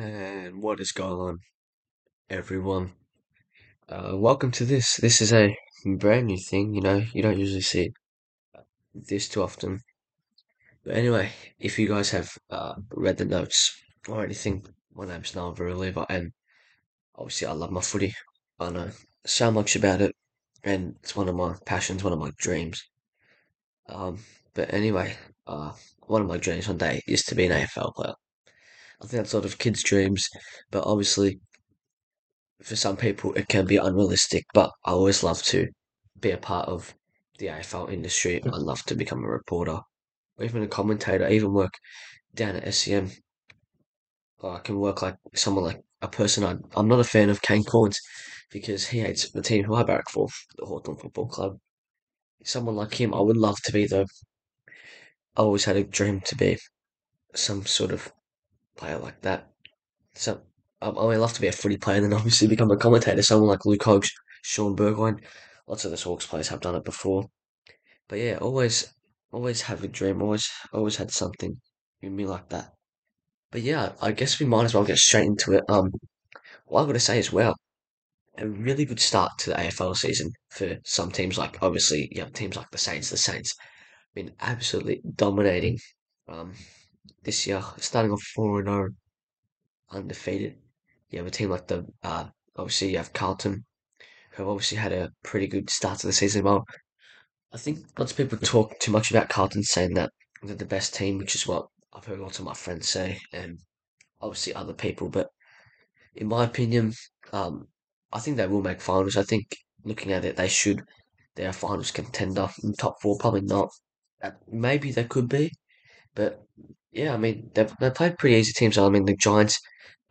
And what is going on, everyone? Uh, welcome to this. This is a brand new thing, you know, you don't usually see this too often. But anyway, if you guys have uh, read the notes or anything, my name's Noah Vera-Leiva, and obviously I love my footy. I know so much about it, and it's one of my passions, one of my dreams. Um, but anyway, uh, one of my dreams one day is to be an AFL player. I think that's sort of kids' dreams, but obviously for some people it can be unrealistic, but I always love to be a part of the AFL industry. I love to become a reporter or even a commentator, I even work down at SEN. Or I can work like someone like a person I, I'm not a fan of Kane Cornes because he hates the team who I barrack for, the Hawthorn Football Club. Someone like him, I would love to be though. I always had a dream to be some sort of player like that. So um, I would love to be a footy player and then obviously become a commentator. Someone like Luke Hodge, Shaun Burgoyne. Lots of the Hawks players have done it before. But yeah, always, always have a dream. Always, always had something in me like that. But yeah, I guess we might as well get straight into it. Um, what I've got to say as well, a really good start to the AFL season for some teams. Like obviously, you have teams like the Saints. The Saints been absolutely dominating. Um, this year, starting off four and zero, undefeated. You have a team like the uh, obviously you have Carlton, who obviously had a pretty good start to the season. Well, I think lots of people talk too much about Carlton, saying that they're the best team, which is what I've heard lots of my friends say, and obviously other people. But in my opinion, um, I think they will make finals. I think looking at it, they should. They're a finals contender in top four. Probably not. Maybe they could be, but yeah, I mean they've they played pretty easy teams. I mean the Giants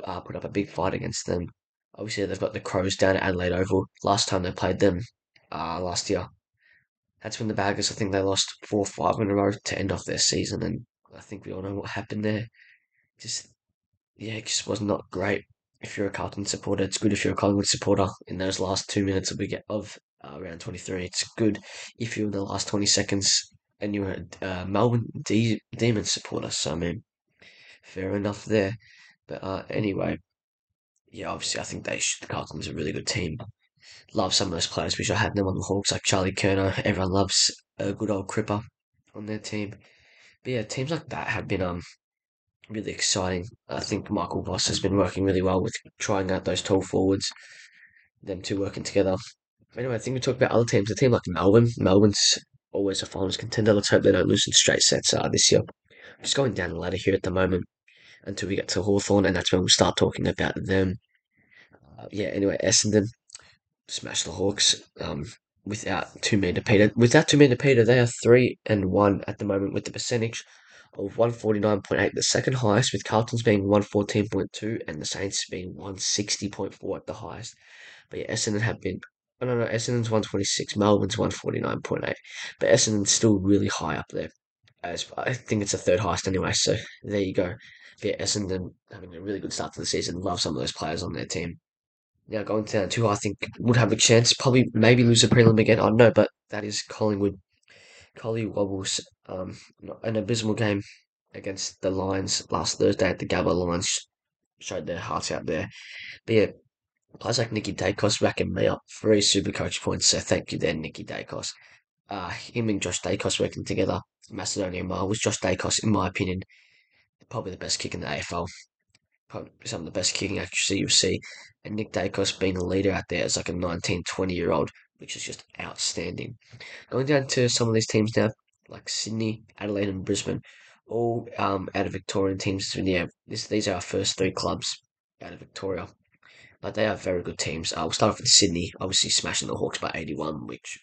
uh, put up a big fight against them. Obviously, they've got the Crows down at Adelaide Oval. Last time they played them, uh, last year, that's when the Baggers. I think they lost four or five in a row to end off their season, and I think we all know what happened there. Just yeah, it just was not great. If you're a Carlton supporter, it's good if you're a Collingwood supporter in those last two minutes of we get of uh, round 23. It's good if you're in the last 20 seconds and you're a uh, Melbourne D- Demon supporter. So I mean, fair enough there. But uh, anyway, yeah, obviously I think they should. Carlton's a really good team. Love some of those players. Wish I had them on the Hawks, like Charlie Curnow. Everyone loves a good old Cripper on their team. But yeah, teams like that have been um really exciting. I think Michael Voss has been working really well with trying out those tall forwards, them two working together. Anyway, I think we talk about other teams. A team like Melbourne. Melbourne's always a finals contender. Let's hope they don't lose in straight sets uh, this year. Just going down the ladder here at the moment until we get to Hawthorn, and that's when we'll start talking about them. Uh, yeah, anyway, Essendon smash the Hawks um, without two meter Peter. Without two meter Peter, they are three and one at the moment with the percentage of 149.8, the second highest, with Carlton's being 114.2 and the Saints being 160.4 at the highest. But yeah, Essendon have been. Oh, no, no, Essendon's 126, Melbourne's 149.8. But Essendon's still really high up there. As I think it's the third highest anyway, so there you go. Yeah, Essendon having a really good start to the season. Love some of those players on their team. Now going down to I think would have a chance, probably maybe lose a prelim again. I don't know, but that is Collingwood. Collie Wobbles, um, an abysmal game against the Lions last Thursday at the Gabba Lions showed their hearts out there. But yeah, players like Nicky Daicos racking me up three super coach points, so thank you there, Nicky Daicos. Uh, him and Josh Daicos working together, Macedonia Mile, was Josh Daicos, in my opinion, probably the best kick in the AFL. Probably some of the best kicking accuracy you'll see. And Nick Daicos being a leader out there as like a 19, 20 year old, which is just outstanding. Going down to some of these teams now, like Sydney, Adelaide, and Brisbane, all um, out of Victorian teams. Yeah, this, these are our first three clubs out of Victoria. But they are very good teams. Uh, we'll start off with Sydney, obviously smashing the Hawks by 81, which,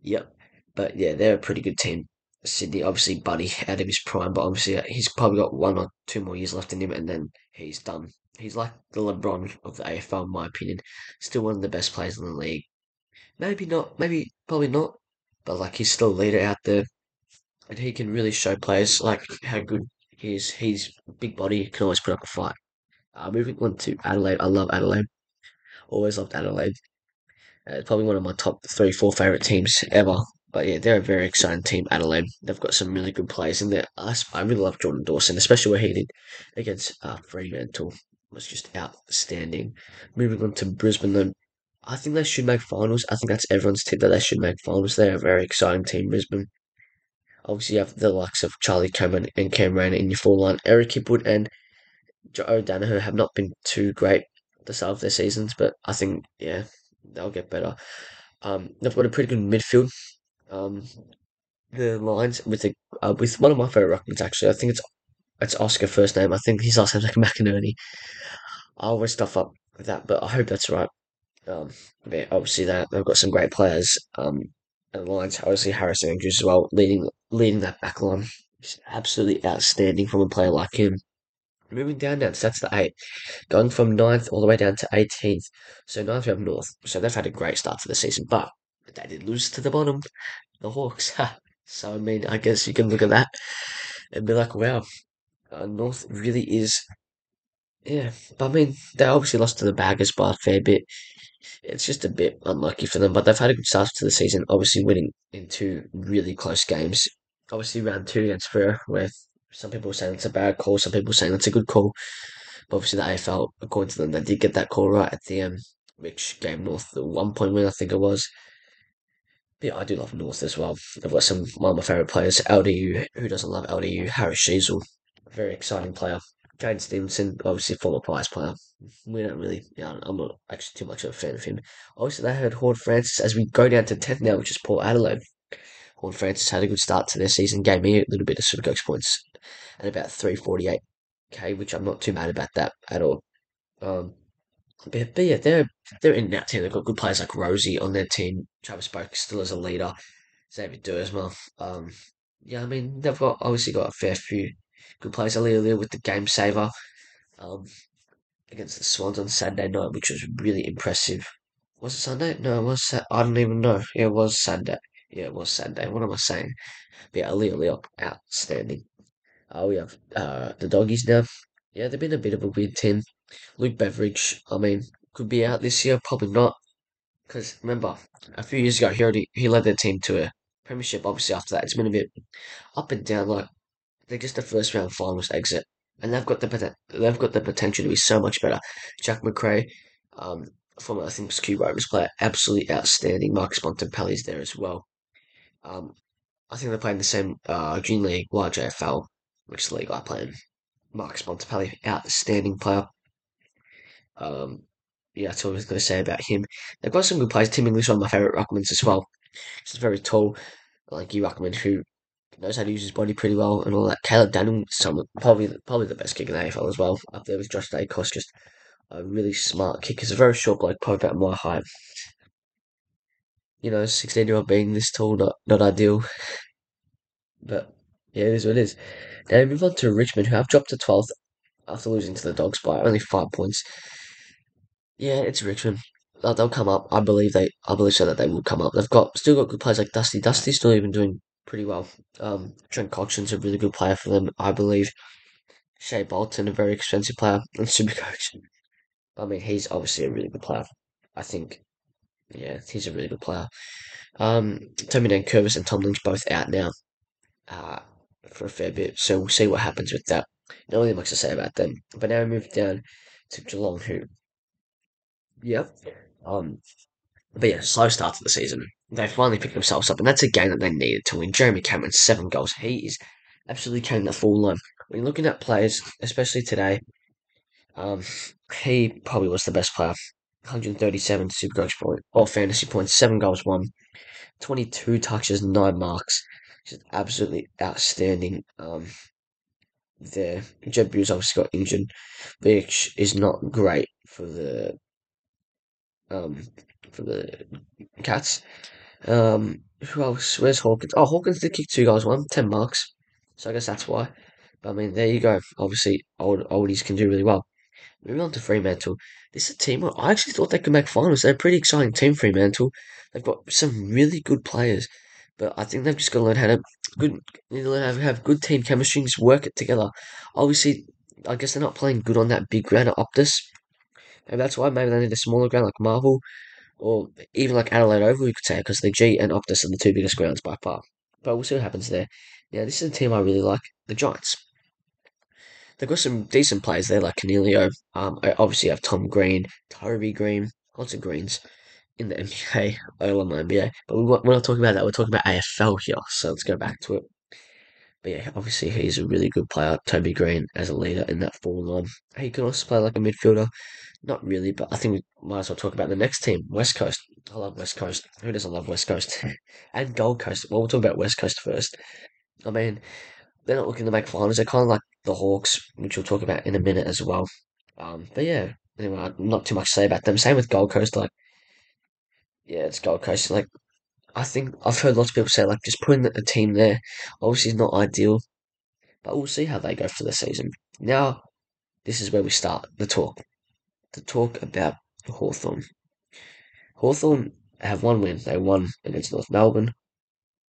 yep. But yeah, they're a pretty good team. Sydney, obviously, Buddy out of his prime, but obviously uh, he's probably got one or two more years left in him, and then he's done. He's like the LeBron of the AFL, in my opinion. Still one of the best players in the league. Maybe not, maybe, probably not, but like he's still a leader out there, and he can really show players like how good he is. He's big body, can always put up a fight. Uh, moving on to Adelaide, I love Adelaide. Always loved Adelaide. Uh, it's probably one of my top three, four favorite teams ever But yeah, they're a very exciting team, Adelaide. They've got some really good players in there. I, I really love Jordan Dawson, especially what he did against uh, Fremantle. Was just outstanding. Moving on to Brisbane, then I think they should make finals. I think that's everyone's tip that they should make finals. They're a very exciting team, Brisbane. Obviously, you have the likes of Charlie Cameron and Cam Rayner in your full line. Eric Hipwood and Joe Daniher have not been too great at the start of their seasons, but I think, yeah, they'll get better. Um, they've got a pretty good midfield. Um, the lines with the uh, with one of my favorite ruckmans actually. I think it's it's Oscar first name. I think his last name's like McInerney. I always stuff up with that, but I hope that's right. Um, obviously that they've got some great players. Um, and the lines obviously Harris Andrews as well, leading leading that back line. Absolutely outstanding from a player like him. Moving down now, so that's the eight. Going from ninth all the way down to 18th. So ninth we have North. So they've had a great start to the season, but they did lose to the bottom, the Hawks. so I mean, I guess you can look at that and be like, wow, uh, North really is. Yeah, but I mean, they obviously lost to the Baggers by a fair bit. It's just a bit unlucky for them, but they've had a good start to the season. Obviously, winning in two really close games. Obviously, round two against Freo, where some people saying it's a bad call, some people saying it's a good call. But obviously, the AFL, according to them, they did get that call right at the end, which gave North the one point win, I think it was. But yeah, I do love North as well. They've got some one of my favourite players, LDU. Who doesn't love LDU? Harris Sheezel, very exciting player. Jaidyn Stephenson, obviously former Pies player. We don't really, yeah, I'm not actually too much of a fan of him. Obviously, they had Horne-Francis as we go down to 10th now, which is Port Adelaide. Horne-Francis had a good start to their season, gave me a little bit of Supercoach points and about 348k, which I'm not too mad about that at all. Um, but, but yeah, they're they're in that team. They've got good players like Rozee on their team. Travis Boak still as a leader. Xavier Duursma. Um, yeah, I mean they've got obviously got a fair few good players. Aliir with the game saver um, against the Swans on Saturday night, which was really impressive. Was it Sunday? No, it was. I don't even know. Yeah, it was Sunday. Yeah, it was Sunday. What am I saying? But yeah, Aliir outstanding. Uh, we have uh, the doggies now. Yeah, they've been a bit of a weird team. Luke Beveridge, I mean, could be out this year, probably not. Because remember, a few years ago, he already he led their team to a premiership. Obviously, after that, it's been a bit up and down. Like they're just a first round finals exit, and they've got the they've got the potential to be so much better. Jack Macrae, um, former I think Q Rovers player, absolutely outstanding. Marcus Bontempelli's there as well. Um, I think they're playing the same uh, Junior League, YJFL, which league I play in. Marcus Bontempelli, outstanding player. Um, yeah, that's all I was going to say about him. They've got some good players. Tim English, one of my favourite ruckmans as well. He's very tall, like you ruckman who knows how to use his body pretty well and all that. Caleb Daniel, some probably probably the best kicker in the AFL as well. Up there with Josh Daicos, just a really smart kicker. He's a very short bloke, probably about my height. You know, sixteen year old being this tall, not not ideal. But yeah, it is what it is. Now we move on to Richmond, who have dropped to twelfth after losing to the Dogs by only five points. Yeah, it's Richmond. They'll, come up. I believe they. I believe so that they will come up. They've got still got good players like Dusty. Dusty's still even doing pretty well. Um, Trent Cotchin's a really good player for them, I believe. Shai Bolton, a very expensive player, and Supercoach. I mean, he's obviously a really good player. I think, yeah, he's a really good player. Um, Tommy Nankervis and Tom Lynch both out now uh, for a fair bit, so we'll see what happens with that. Not really much to say about them. But now we move down to Geelong, who, yep, um, but yeah, slow start to the season. They finally picked themselves up, and that's a game that they needed to win. Jeremy Cameron, seven goals. He is absolutely carrying the full line. When you're looking at players, especially today, um, he probably was the best player. 137 Supercoach point or fantasy points, seven goals, one, 22 touches, nine marks. Just absolutely outstanding. Um, there, Jed Bews obviously got injured, which is not great for the um for the Cats. Um, who else? Where's Hawkins? Oh, Hawkins did kick two goals, one, 10 marks. So I guess that's why. But I mean, there you go. Obviously, old oldies can do really well. Moving on to Fremantle. This is a team I actually thought they could make finals. They're a pretty exciting team, Fremantle. They've got some really good players. But I think they've just got to learn how to good need to learn how to have good team chemistry and just work it together. Obviously, I guess they're not playing good on that big ground at Optus. Maybe that's why maybe they need a smaller ground like Marvel or even like Adelaide Oval, you could say, because the G and Optus are the two biggest grounds by far. But we'll see what happens there. Now, this is a team I really like, the Giants. They've got some decent players there, like Coniglio. Um, I obviously have Tom Green, Toby Green, lots of greens in the NBA. I love the NBA, but we, we're not talking about that. We're talking about AFL here, so let's go back to it. But yeah, obviously he's a really good player, Toby Green, as a leader in that forward line. He can also play like a midfielder. Not really, but I think we might as well talk about the next team, West Coast. I love West Coast. Who doesn't love West Coast? and Gold Coast. Well, we'll talk about West Coast first. I mean, they're not looking to make finals. They're kind of like the Hawks, which we'll talk about in a minute as well. Um, but yeah, anyway, not too much to say about them. Same with Gold Coast. Like, yeah, it's Gold Coast. Like, I think I've heard lots of people say like just putting the team there obviously is not ideal, but we'll see how they go for the season. Now, this is where we start the talk. The talk about Hawthorn. Hawthorn have one win. They won against North Melbourne,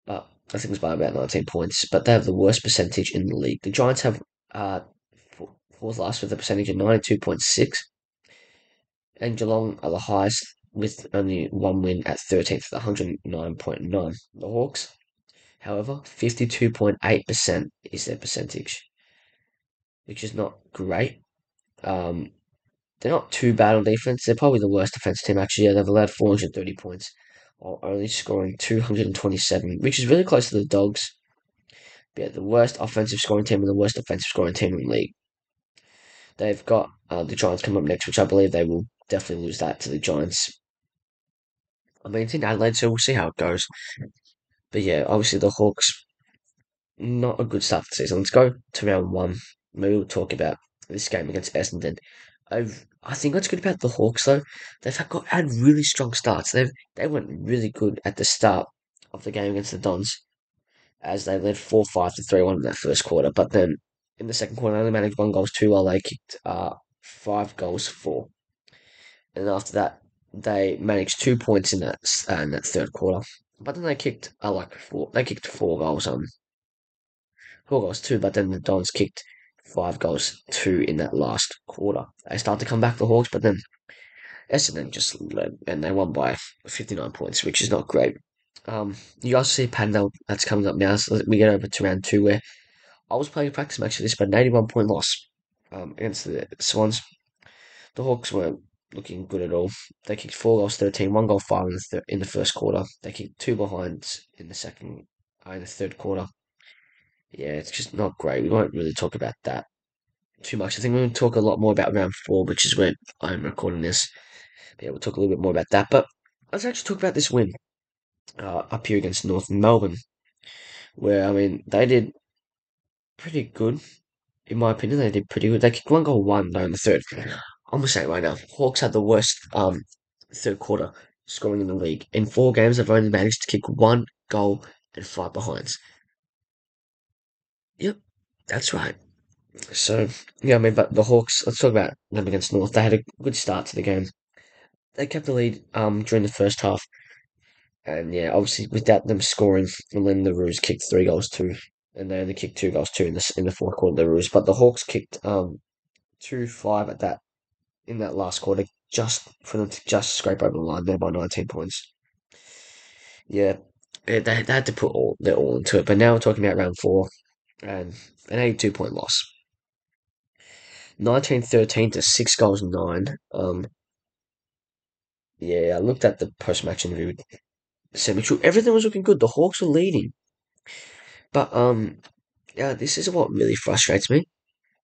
but I think it's by about 19 points. But they have the worst percentage in the league. The Giants have uh, fourth last with a percentage of 92.6, and Geelong are the highest with only one win at 13th, 109.9. The Hawks, however, 52.8% is their percentage, which is not great. Um, they're not too bad on defense. They're probably the worst defense team actually. Yeah, they've allowed 430 points while only scoring 227, which is really close to the Dogs. But yeah, the worst offensive scoring team and the worst defensive scoring team in the league. They've got uh, the Giants come up next, which I believe they will definitely lose that to the Giants. I mean, it's in Adelaide, so we'll see how it goes. But yeah, obviously the Hawks, not a good start to the season. Let's go to round one. Maybe we'll talk about this game against Essendon. I've, I think what's good about the Hawks though, they've got had really strong starts. They they went really good at the start of the game against the Dons, as they led four five to three one in that first quarter. But then in the second quarter, they only managed one goal two while they kicked uh, five goals four. And after that, they managed two points in that uh, in that third quarter. But then they kicked uh, like four. They kicked four goals. Um, four goals two. But then the Dons kicked five goals two in that last quarter. They start to come back the Hawks, but then Essendon just led and they won by 59 points, which is not great. Um, you guys see Pandel that's coming up now. So we get over to round two where I was playing a practice match for this, but an 81 point loss um, against the Swans. The Hawks weren't looking good at all. They kicked four goals, 13, one goal, five in the, thir- in the first quarter. They kicked two behinds in the second, uh, in the third quarter. Yeah, it's just not great. We won't really talk about that too much. I think we're going to talk a lot more about round four, which is when I'm recording this. But yeah, we'll talk a little bit more about that. But let's actually talk about this win uh, up here against North Melbourne, where I mean they did pretty good, in my opinion. They did pretty good. They kicked one goal, one though in the third. I'm gonna say it right now. Hawks had the worst um third quarter scoring in the league. In four games, they've only managed to kick one goal and five behinds. Yep, that's right. So yeah, I mean, but the Hawks. Let's talk about them against North. They had a good start to the game. They kept the lead um during the first half, and yeah, obviously without them scoring, and then the kicked three goals too, and they only kicked two goals too in the in the fourth quarter. The Roos, but the Hawks kicked um two five at that in that last quarter, just for them to just scrape over the line there by nineteen points. Yeah, they, they had to put all their all into it. But now we're talking about round four, and an eighty-two point loss. 1913 to six goals nine. Um, yeah, I looked at the post-match interview with Semi Everything was looking good. The Hawks were leading, but um, yeah, this is what really frustrates me.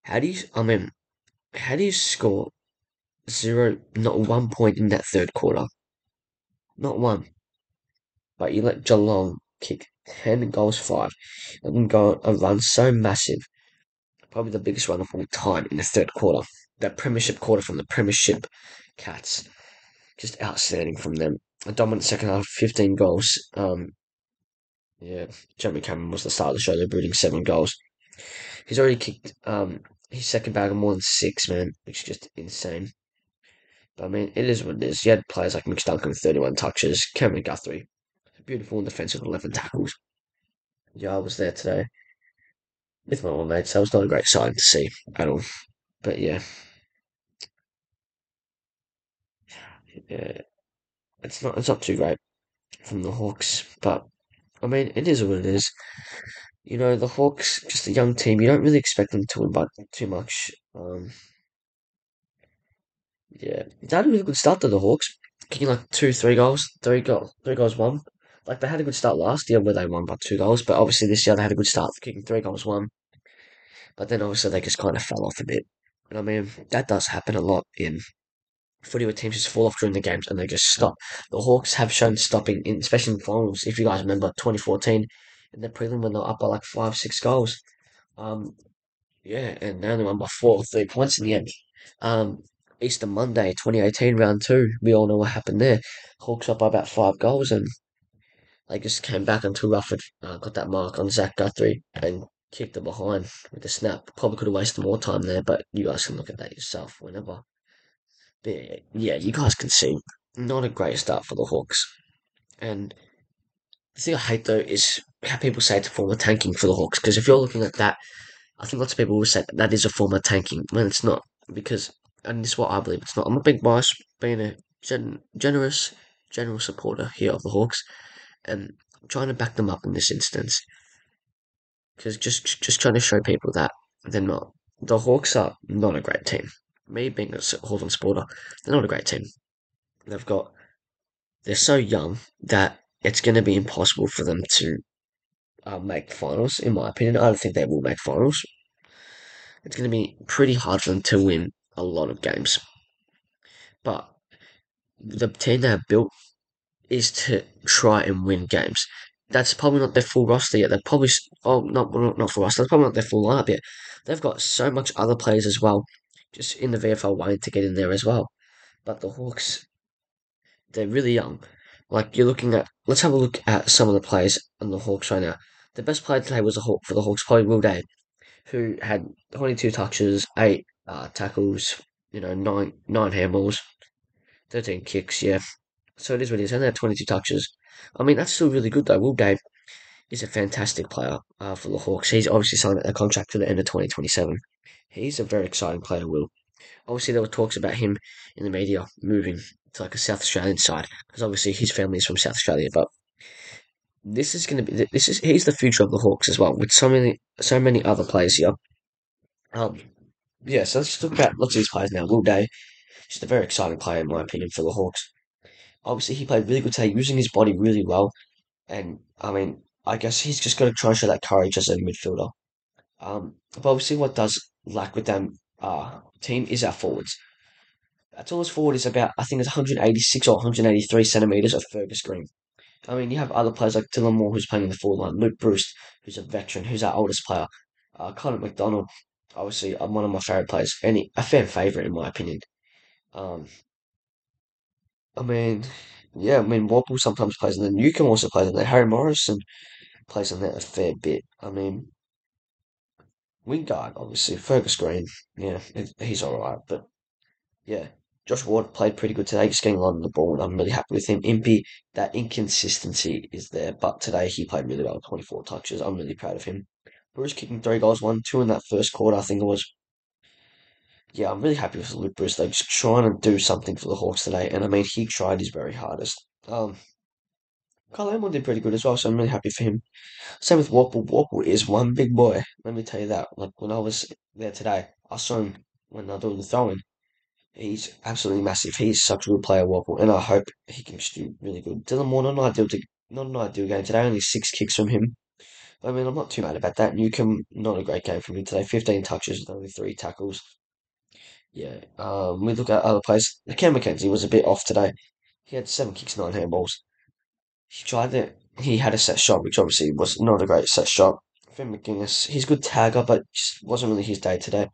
How do you? I mean, how do you score zero, not one point in that third quarter? Not one. But you let Geelong kick ten goals five and go on a run so massive, probably the biggest run of all time in the third quarter. That premiership quarter from the premiership Cats, just outstanding from them. A dominant second half, fifteen goals. Um, yeah, Jeremy Cameron was the star of the show. They're brooding seven goals. He's already kicked um his second bag of more than six, man, which is just insane. But I mean, it is what it is. You had players like Mitch Duncan, 31 touches, Cameron Guthrie, beautiful in defence with 11 tackles. Yeah, I was there today with my old mates. That was not a great sight to see at all. But yeah. Yeah. it's not it's not too great from the Hawks, but I mean it is what it is. You know, the Hawks, just a young team. You don't really expect them to win by too much. Um, yeah, they had a really good start to the Hawks, kicking like two, three goals, three goals, three goals, one. Like they had a good start last year where they won by two goals, but obviously this year they had a good start, kicking three goals, one. But then obviously they just kind of fell off a bit. And I mean that does happen a lot in footy where teams just fall off during the games and they just stop. The Hawks have shown stopping, in, especially in finals. If you guys remember 2014, in the prelim when they were up by like five, six goals. Um, yeah, and they only won by four or three points in the end. Um, Easter Monday, 2018, round two. We all know what happened there. Hawks up by about five goals, and they just came back until Rufford uh, got that mark on Zach Guthrie and kicked it behind with the snap. Probably could have wasted more time there, but you guys can look at that yourself whenever. But yeah, you guys can see not a great start for the Hawks. And the thing I hate though is how people say it's a form of tanking for the Hawks. Because if you're looking at that, I think lots of people will say that, that is a form of tanking when it's not. Because, and this is what I believe it's not. I'm a big bias being a gen- generous, general supporter here of the Hawks, and trying to back them up in this instance. Because just just trying to show people that they're not. The Hawks are not a great team. Me being a Hawthorn supporter, they're not a great team. They've got they're so young that it's going to be impossible for them to uh, make finals. In my opinion, I don't think they will make finals. It's going to be pretty hard for them to win a lot of games. But the team they have built is to try and win games. That's probably not their full roster yet. They're probably oh not not, not full roster. That's probably not their full lineup yet. They've got so much other players as well, just in the VFL waiting to get in there as well. But the Hawks, they're really young. Like you're looking at, let's have a look at some of the players on the Hawks right now. The best player today was a Hawk for the Hawks, probably Will Day, who had 22 touches, eight uh, tackles, you know, nine nine handballs, 13 kicks. Yeah, so it is what it is. Only had 22 touches. I mean, that's still really good though. Will Day is a fantastic player uh, for the Hawks. He's obviously signed a contract to the end of 2027. He's a very exciting player, Will. Obviously, there were talks about him in the media moving to like a South Australian side because obviously his family is from South Australia. But this is going to be this is he's the future of the Hawks as well with so many so many other players here. Um, yeah, so let's talk about lots of these players now. Will Day, just a very exciting player in my opinion for the Hawks. Obviously, he played really good today, using his body really well. And I mean, I guess he's just got to try and show that courage as a midfielder. Um, but obviously, what does lack with them uh, team is our forwards. Our tallest forward is about, I think it's 186 or 183 centimetres of Fergus Green. I mean, you have other players like Dylan Moore, who's playing in the forward line, Luke Breust, who's a veteran, who's our oldest player, uh, Connor McDonald, obviously uh, one of my favourite players, and a fan favourite in my opinion. Um, I mean, yeah, I mean, Wobble sometimes plays in there. Newcombe also plays in there. Harry Morrison plays in there a fair bit. I mean, Wingard, obviously. Fergus Green, yeah, he's alright. But, yeah, Josh Ward played pretty good today, just getting a lot of the ball, and I'm really happy with him. Impey, that inconsistency is there, but today he played really well, 24 touches. I'm really proud of him. Breust kicking three goals, one, two in that first quarter, I think it was yeah, I'm really happy with Luke Breust. They're just trying to do something for the Hawks today, and I mean, he tried his very hardest. Um, Karl Amon did pretty good as well, so I'm really happy for him. Same with Worpel. Worpel is one big boy. Let me tell you that. Like when I was there today, I saw him when they're doing the throwing. He's absolutely massive. He's such a good player, Worpel, and I hope he can do really good. Dylan Moore, not an ideal, not an ideal game today. Only six kicks from him. I mean, I'm not too mad about that. Newcombe, not a great game from him today. 15 touches, with only three tackles. Yeah, um, we look at other players. Cam McKenzie was a bit off today. He had seven kicks, nine handballs. He tried it. He had a set shot, which obviously was not a great set shot. Finn Maginness, he's a good tagger, but just wasn't really his day today.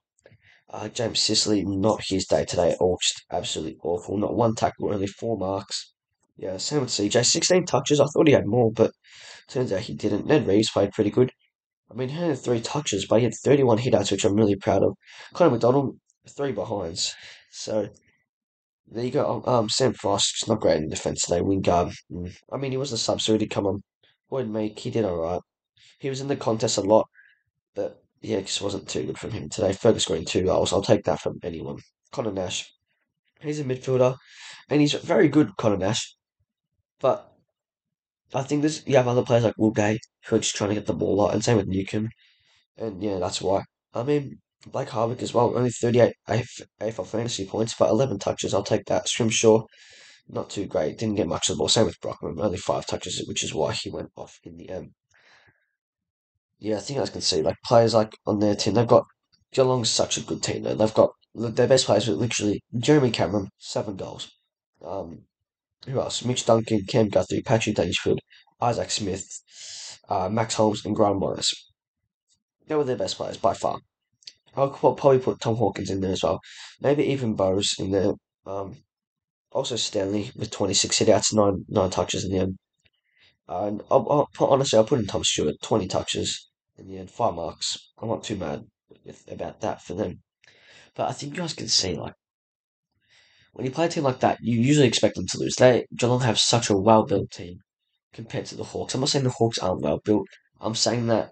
Uh, James Sicily, not his day today at all. Just absolutely awful. Not one tackle, only four marks. Yeah, same with CJ. 16 touches. I thought he had more, but turns out he didn't. Ned Reeves played pretty good. I mean, he had three touches, but he had 31 hitouts, which I'm really proud of. Connor McDonald, three behinds. So there you go. Um, Sam Frost's not great in defence today. Wingard. Mm. I mean, he was a sub, so he did come on. Would make he did alright. He was in the contest a lot, but yeah, it just wasn't too good from him today. Fergus scoring two goals. I'll take that from anyone. Conor Nash. He's a midfielder, and he's very good. Conor Nash. But I think there's you have other players like Gay who are just trying to get the ball lot, and same with Newcombe. And yeah, that's why. I mean, Blake Hardwick as well, only 38 AF, AFL fantasy points, but 11 touches. I'll take that. Scrimshaw, not too great. Didn't get much of the ball. Same with Brockman, only five touches, which is why he went off in the end. Yeah, I think I can see like players like on their team. They've got Geelong's such a good team though. They've got their best players are literally Jeremy Cameron, seven goals. Um, who else? Mitch Duncan, Cam Guthrie, Patrick Dangerfield, Isaac Smith, uh, Max Holmes, and Gryan Miers. They were their best players by far. I'll probably put Tom Hawkins in there as well. Maybe even Bews in there. Um, also Stanley with 26 hitouts, nine nine touches in the end. And I'll, I'll put, honestly, I'll put in Tom Stewart, 20 touches in the end, five marks. I'm not too mad with, about that for them. But I think you guys can see, like, when you play a team like that, you usually expect them to lose. They Geelong have such a well built team compared to the Hawks. I'm not saying the Hawks aren't well built. I'm saying that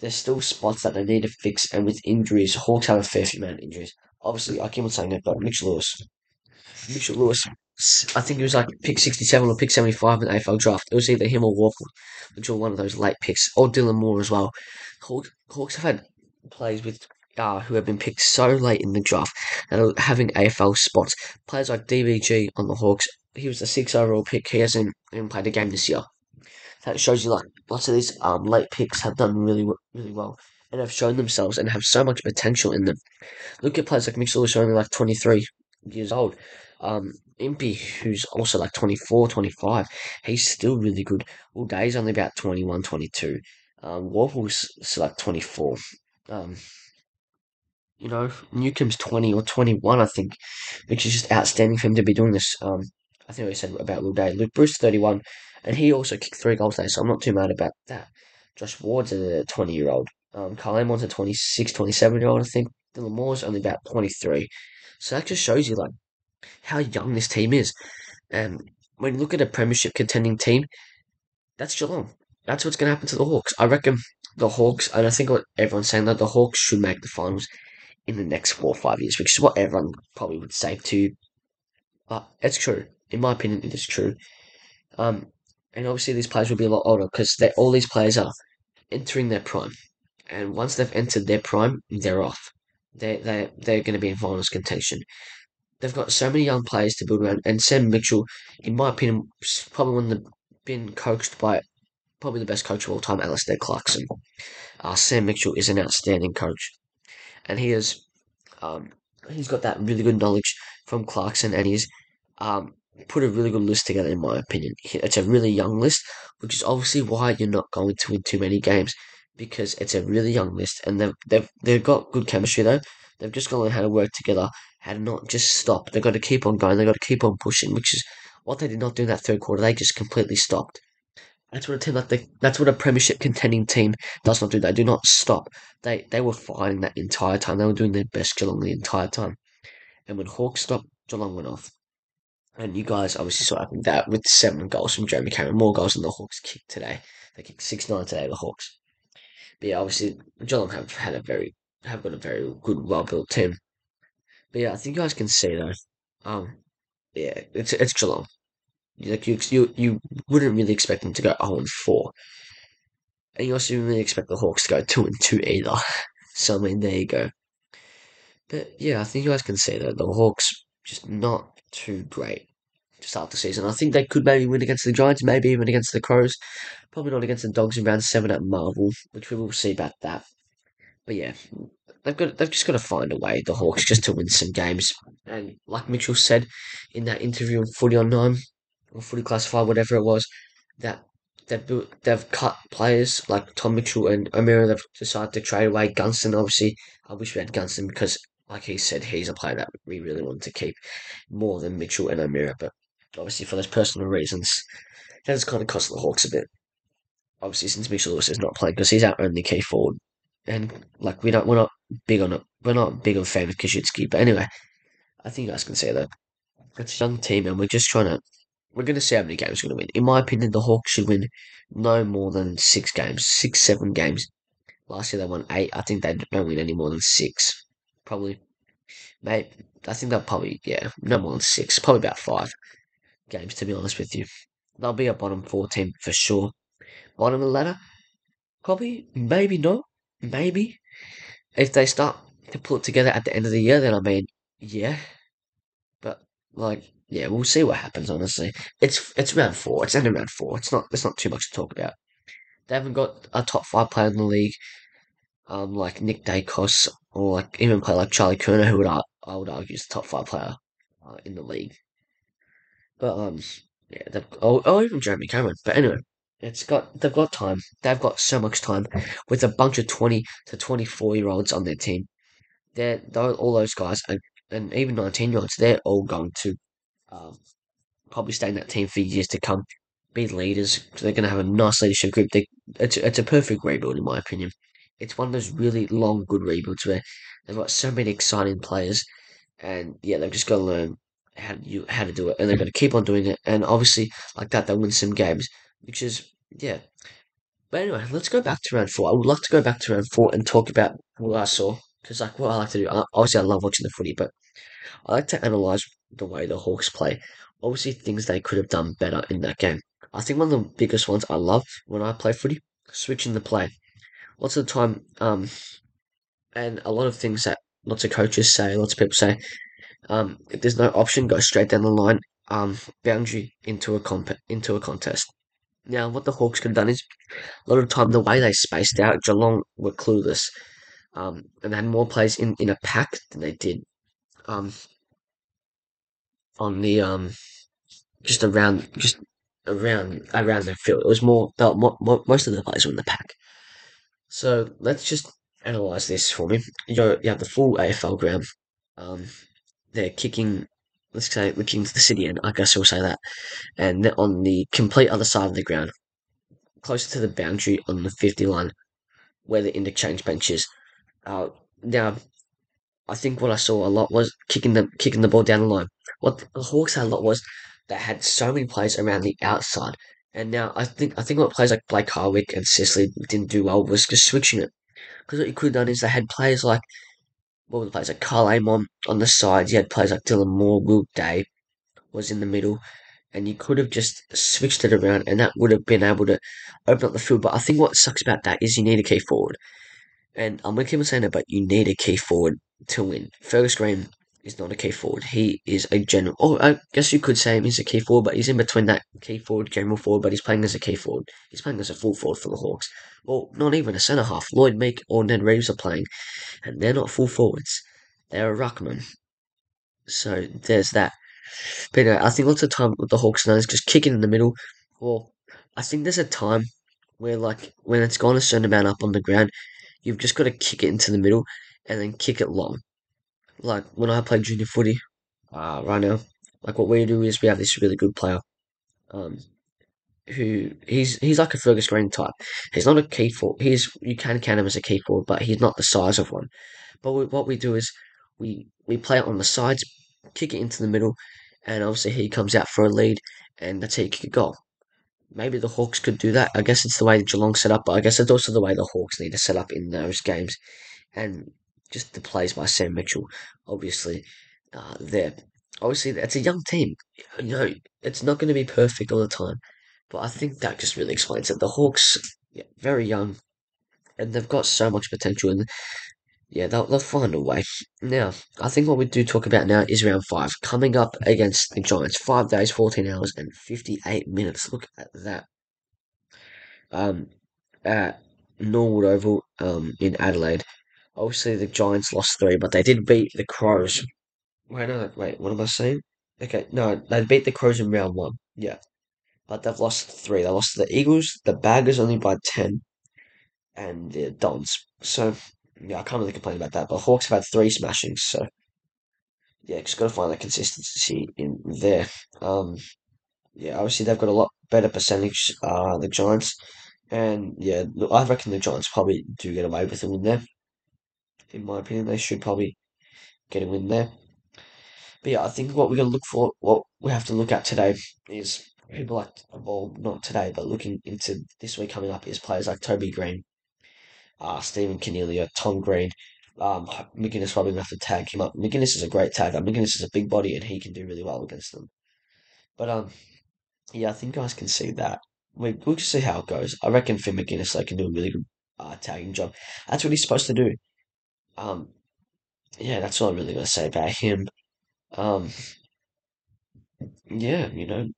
there's still spots that they need to fix, and with injuries, Hawks have a fair few amount of injuries. Obviously, I keep on saying it, but Mitchell Lewis, Mitchell Lewis, I think it was like pick 67 or pick 75 in the AFL draft. It was either him or Walker, which were one of those late picks, or Dylan Moore as well. Hawks, Hawks have had plays with uh, who have been picked so late in the draft that are having AFL spots. Players like DBG on the Hawks, he was the six overall pick. He hasn't even played a game this year. That shows you like lots of these um late picks have done really really well and have shown themselves and have so much potential in them. Look at players like Mitchell, who's only like 23 years old. Um, Impey, who's also like 24, 25, he's still really good. Well, Day's only about 21, 22. Um, Worpel's like 24. Um, you know, Newcombe's 20 or 21, I think, which is just outstanding for him to be doing this. Um, I think we said about Will Day. Luke Breust, 31, and he also kicked three goals today, so I'm not too mad about that. Josh Ward's a 20 year old. Um, Karl Amon's a 26, 27 year old, I think. Dylan Moore's only about 23. So that just shows you, like, how young this team is. And when you look at a premiership contending team, that's Geelong. That's what's going to happen to the Hawks. I reckon the Hawks, and I think what everyone's saying that the Hawks should make the finals in the next four or five years, which is what everyone probably would say too. But it's true. In my opinion, it is true. Um, and obviously these players will be a lot older because all these players are entering their prime. And once they've entered their prime, they're off. They they they're going to be in finals contention. They've got so many young players to build around, and Sam Mitchell, in my opinion, probably one of the been coached by probably the best coach of all time, Alastair Clarkson. Uh, Sam Mitchell is an outstanding coach, and he has um, he's got that really good knowledge from Clarkson, and he's um, put a really good list together, in my opinion. It's a really young list, which is obviously why you're not going to win too many games because it's a really young list, and they've they've they've got good chemistry though. They've just got to learn how to work together, how to not just stop. They've got to keep on going. They've got to keep on pushing, which is what they did not do in that third quarter. They just completely stopped. That's what a team like the, that's what a premiership contending team does not do. They do not stop. They they were fighting that entire time. They were doing their best Geelong the entire time. And when Hawks stopped, Geelong went off. And you guys obviously saw that with seven goals from Jeremy Cameron, more goals than the Hawks kicked today. They kicked six nine today, the Hawks. But yeah, obviously Geelong have had a very have got a very good, well built team. But yeah, I think you guys can see though. Um, yeah, it's it's Geelong. Like you, you, you wouldn't really expect them to go zero and four, and you also didn't really expect the Hawks to go two and two either. so I mean, there you go. But yeah, I think you guys can see that the Hawks just not too great to start the season. I think they could maybe win against the Giants, maybe even against the Crows. Probably not against the Dogs in round seven at Marvel, which we will see about that. But yeah, they've got they've just got to find a way, the Hawks, just to win some games. And like Mitchell said in that interview on Footy on Nine or Footy Classified, whatever it was, that they've they've cut players like Tom Mitchell and O'Meara. They've decided to trade away Gunston. Obviously, I wish we had Gunston because, like he said, he's a player that we really wanted to keep more than Mitchell and O'Meara. But obviously, for those personal reasons, that has kind of cost the Hawks a bit. Obviously, since Mitchell Lewis is not playing because he's our only key forward, and like we don't, we're not big on it. We're not big on of Koschitzke. But anyway, I think you guys can say that it's a young team, and we're just trying to we're going to see how many games we're going to win. In my opinion, the Hawks should win no more than six games, six, seven games. Last year they won eight. I think they don't win any more than six. Probably, maybe. I think they'll probably, yeah, no more than six. Probably about five games, to be honest with you. they'll be a bottom four team for sure. Bottom of the ladder, probably, maybe not, maybe. If they start to pull it together at the end of the year, then I mean, yeah. But like, yeah, we'll see what happens. Honestly, it's it's round four. It's end of round four. It's not. It's not too much to talk about. They haven't got a top five player in the league, um, like Nick Daicos or like even play like Charlie Curnow, who would I, I would argue is the top five player uh, in the league. But um, yeah, they've oh, oh even Jeremy Cameron. But anyway, it's got they've got time. They've got so much time with a bunch of twenty to twenty four year olds on their team. They're, they're all those guys are, and even nineteen year olds. They're all going to um, probably stay in that team for years to come. Be leaders they're going to have a nice leadership group. They, it's it's a perfect rebuild in my opinion. It's one of those really long, good rebuilds where they've got so many exciting players, and yeah, they've just got to learn how to you how to do it, and they're going to keep on doing it. And obviously, like that, they'll win some games, which is yeah. But anyway, let's go back to round four. I would like to go back to round four and talk about what I saw because like what I like to do. Obviously, I love watching the footy, but I like to analyze the way the Hawks play. Obviously, things they could have done better in that game. I think one of the biggest ones I love when I play footy, switching the play. Lots of the time, um, and a lot of things that lots of coaches say, lots of people say, um, if there's no option, go straight down the line, um, boundary into a comp- into a contest. Now, what the Hawks could have done is, a lot of the time, the way they spaced out, Geelong were clueless, um, and they had more plays in, in a pack than they did, um, on the um, just around, just around around the field. It was more, more most of the players were in the pack. So let's just analyze this for me. You, you have the full AFL ground. Um, they're kicking, let's say, looking to the city end, I guess we'll say that. And on the complete other side of the ground, closer to the boundary on the 50 line, where the interchange bench is. Uh, now, I think what I saw a lot was kicking the kicking the ball down the line. What the Hawks had a lot was they had so many players around the outside. And now I think I think what players like Blake Hardwick and Sicily didn't do well was just switching it. Because what you could have done is they had players like what were the players like Karl Amon on the sides, you had players like Dylan Moore, Will Day was in the middle, and you could have just switched it around and that would have been able to open up the field. But I think what sucks about that is you need a key forward. And I'm gonna keep on saying it, but you need a key forward to win. Fergus Green is not a key forward. He is a general. Oh, I guess you could say he's a key forward, but he's in between that key forward, general forward. But he's playing as a key forward. He's playing as a full forward for the Hawks. Well, not even a centre half. Lloyd Meek or Ned Reeves are playing, and they're not full forwards. They're a ruckman. So there's that. But I think lots of time with the Hawks now is just kicking in the middle. Well, I think there's a time where like when it's gone a certain amount up on the ground, you've just got to kick it into the middle and then kick it long. Like when I play junior footy, uh, right now, like what we do is we have this really good player, um, who he's he's like a Fergus Green type. He's not a key forward. He's you can count him as a key forward, but he's not the size of one. But we, what we do is we we play it on the sides, kick it into the middle, and obviously he comes out for a lead, and that's how you kick a goal. Maybe the Hawks could do that. I guess it's the way Geelong set up, but I guess it's also the way the Hawks need to set up in those games. And just the plays by Sam Mitchell, obviously, uh, there. Obviously, it's a young team. You know, it's not going to be perfect all the time, but I think that just really explains it. The Hawks, yeah, very young, and they've got so much potential, and yeah, they'll, they'll find a way. Now, I think what we do talk about now is round five, coming up against the Giants. Five days, 14 hours, and 58 minutes. Look at that. Um, at Norwood Oval um, in Adelaide. Obviously, the Giants lost three, but they did beat the Crows. Wait, no, wait, what am I saying? Okay, no, they beat the Crows in round one. Yeah. But they've lost three. They lost to the Eagles, the Baggers only by 10, and the Dons. So, yeah, I can't really complain about that. But Hawks have had three smashings, so yeah, just got to find that consistency in there. Um, yeah, obviously they've got a lot better percentage, uh, the Giants, and yeah, I reckon the Giants probably do get away with a win there. In my opinion, they should probably get a win there. But yeah, I think what we're gonna look for, what we have to look at today is people like, well, not today, but looking into this week coming up is players like Toby Green, uh, Stephen Coniglio, Tom Green. Um, Maginness probably gonna have to tag him up. Maginness is a great tagger. Maginness is a big body and he can do really well against them. But um, Yeah, I think guys can see that. We, we'll just see how it goes. I reckon Finn Maginness like, can do a really good uh, tagging job. That's what he's supposed to do. Um, yeah, that's all I'm really gonna say about him. Um, yeah, you know,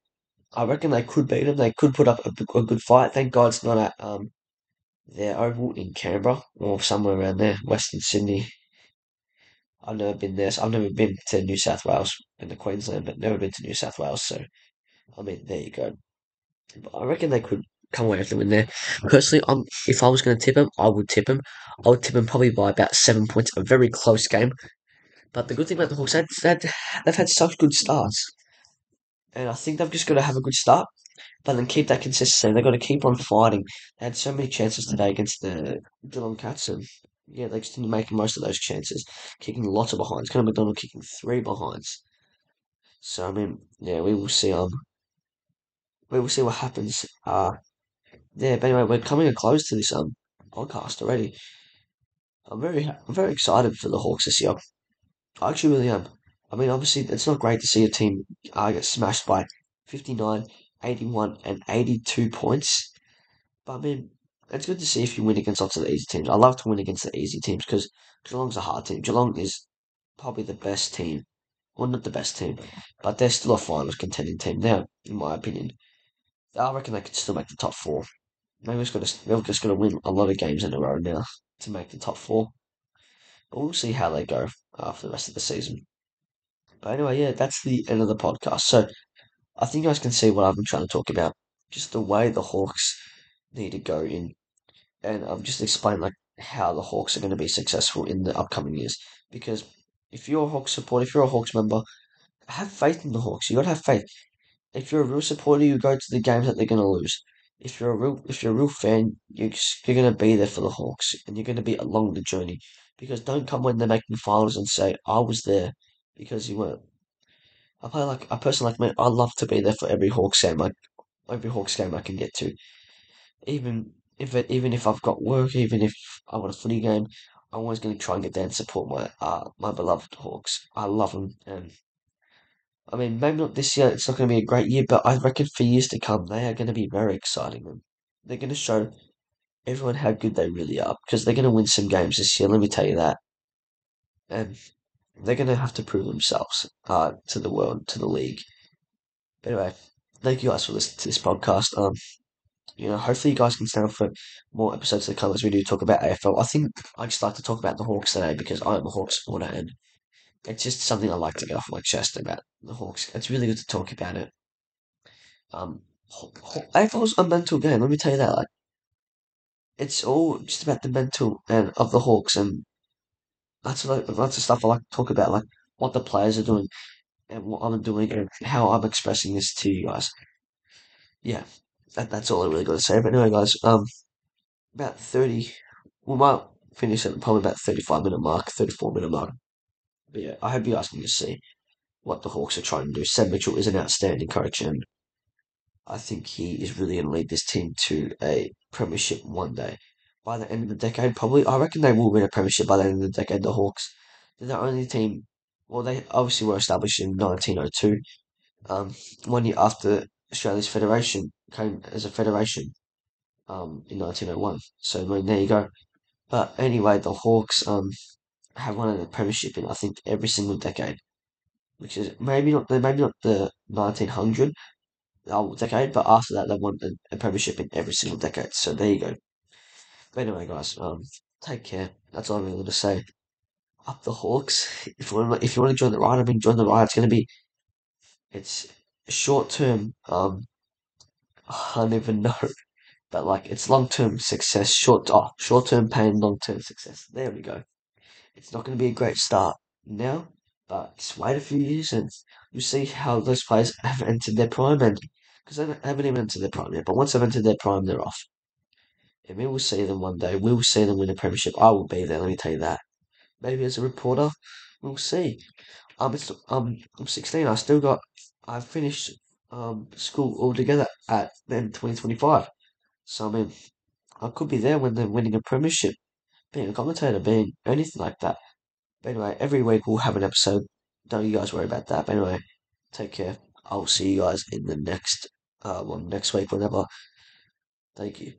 I reckon they could beat him. They could put up a, a good fight. Thank God it's not at um their oval in Canberra or somewhere around there, Western Sydney. I've never been there. So I've never been to New South Wales in the Queensland, but never been to New South Wales. So I mean, there you go. But I reckon they could come away with the win there. Personally, um, if I was going to tip him, I would tip him. I would tip him probably by about seven points. A very close game. But the good thing about the Hawks, they've, they've had such good starts. And I think they've just got to have a good start, but then keep that consistency. They've got to keep on fighting. They had so many chances today against the Geelong Cats, and yeah, they just didn't make most of those chances, kicking lots of behinds. Connor Macdonald kicking three behinds. So I mean, yeah, we will see. Um, we will see what happens. Uh, yeah. But anyway, we're coming close to this um podcast already. I'm very, I'm very excited for the Hawks this year. I actually really am. I mean, obviously, it's not great to see a team uh, get smashed by 59, 81, and 82 points. But I mean, it's good to see if you win against lots of the easy teams. I love to win against the easy teams because Geelong's a hard team. Geelong is probably the best team. Well, not the best team, but they're still a finals contending team now, in my opinion. I reckon they could still make the top four. Maybe just got to, they're just going to win a lot of games in a row now to make the top four. But we'll see how they go after the rest of the season. But anyway, yeah, that's the end of the podcast. So I think you guys can see what I've been trying to talk about. Just the way the Hawks need to go in. And I've just explained like how the Hawks are going to be successful in the upcoming years. Because if you're a Hawks supporter, if you're a Hawks member, have faith in the Hawks. You gotta have faith. If you're a real supporter, you go to the games that they're gonna lose. If you're a real, if you're a real fan, you you're gonna be there for the Hawks, and you're gonna be along the journey. Because don't come when they're making finals and say I was there, because you weren't. I play like a person like me. I love to be there for every Hawks game. Like every Hawks game I can get to, even if it, even if I've got work, even if I want a footy game, I'm always to try and get there and support my uh my beloved Hawks. I love them, and I mean maybe not this year. It's not going to be a great year, but I reckon for years to come, they are going to be very exciting. They're going to show everyone how good they really are because they're going to win some games this year. Let me tell you that, and they're going to have to prove themselves uh to the world, to the league. But anyway, thank you guys for listening to this podcast. Um, you know, hopefully you guys can stand for more episodes to come as we do talk about AFL. I think I just like to talk about the Hawks today because I'm a Hawks supporter and it's just something I like to get off my chest about the Hawks. It's really good to talk about it. Um, AFL's a mental game. Let me tell you that. Like, it's all just about the mental and of the Hawks, and that's like that's the stuff I like to talk about, like what the players are doing and what I'm doing and how I'm expressing this to you guys. Yeah, that, that's all I really got to say. But anyway, guys, um, about 30, we might finish at probably about 35 minute mark, 34 minute mark. But yeah, I hope you guys can just see what the Hawks are trying to do. Sam Mitchell is an outstanding coach, and I think he is really going to lead this team to a premiership one day. By the end of the decade, probably, I reckon they will win a premiership by the end of the decade. The Hawks, they're the only team. Well, they obviously were established in 1902, um, one year after Australia's federation came as a federation, um, in 1901. So I mean, there you go. But anyway, the Hawks um have won a premiership in I think every single decade, which is maybe not the maybe not the 1900 uh, decade, but after that they won a, premiership in every single decade. So there you go. But anyway, guys, um, take care. That's all I'm really to say. Up the Hawks. If you want, if you want to join the ride, I mean, join the ride. It's gonna be, it's short term. Um, I don't even know, but like it's long term success. Short, oh, short term pain, long term success. There we go. It's not going to be a great start now, but just wait a few years and you'll see how those players have entered their prime. And because they haven't even entered their prime yet, but once they've entered their prime, they're off. And we will see them one day. We will see them win a premiership. I will be there. Let me tell you that. Maybe as a reporter, we'll see. Um, it's, um, I'm 16. I still got. I finished um school altogether at then 2025. So I mean, I could be there when they're winning a premiership being a commentator, being anything like that. But anyway, every week we'll have an episode. Don't you guys worry about that. But anyway, take care. I'll see you guys in the next uh, well, next week, whenever. Thank you.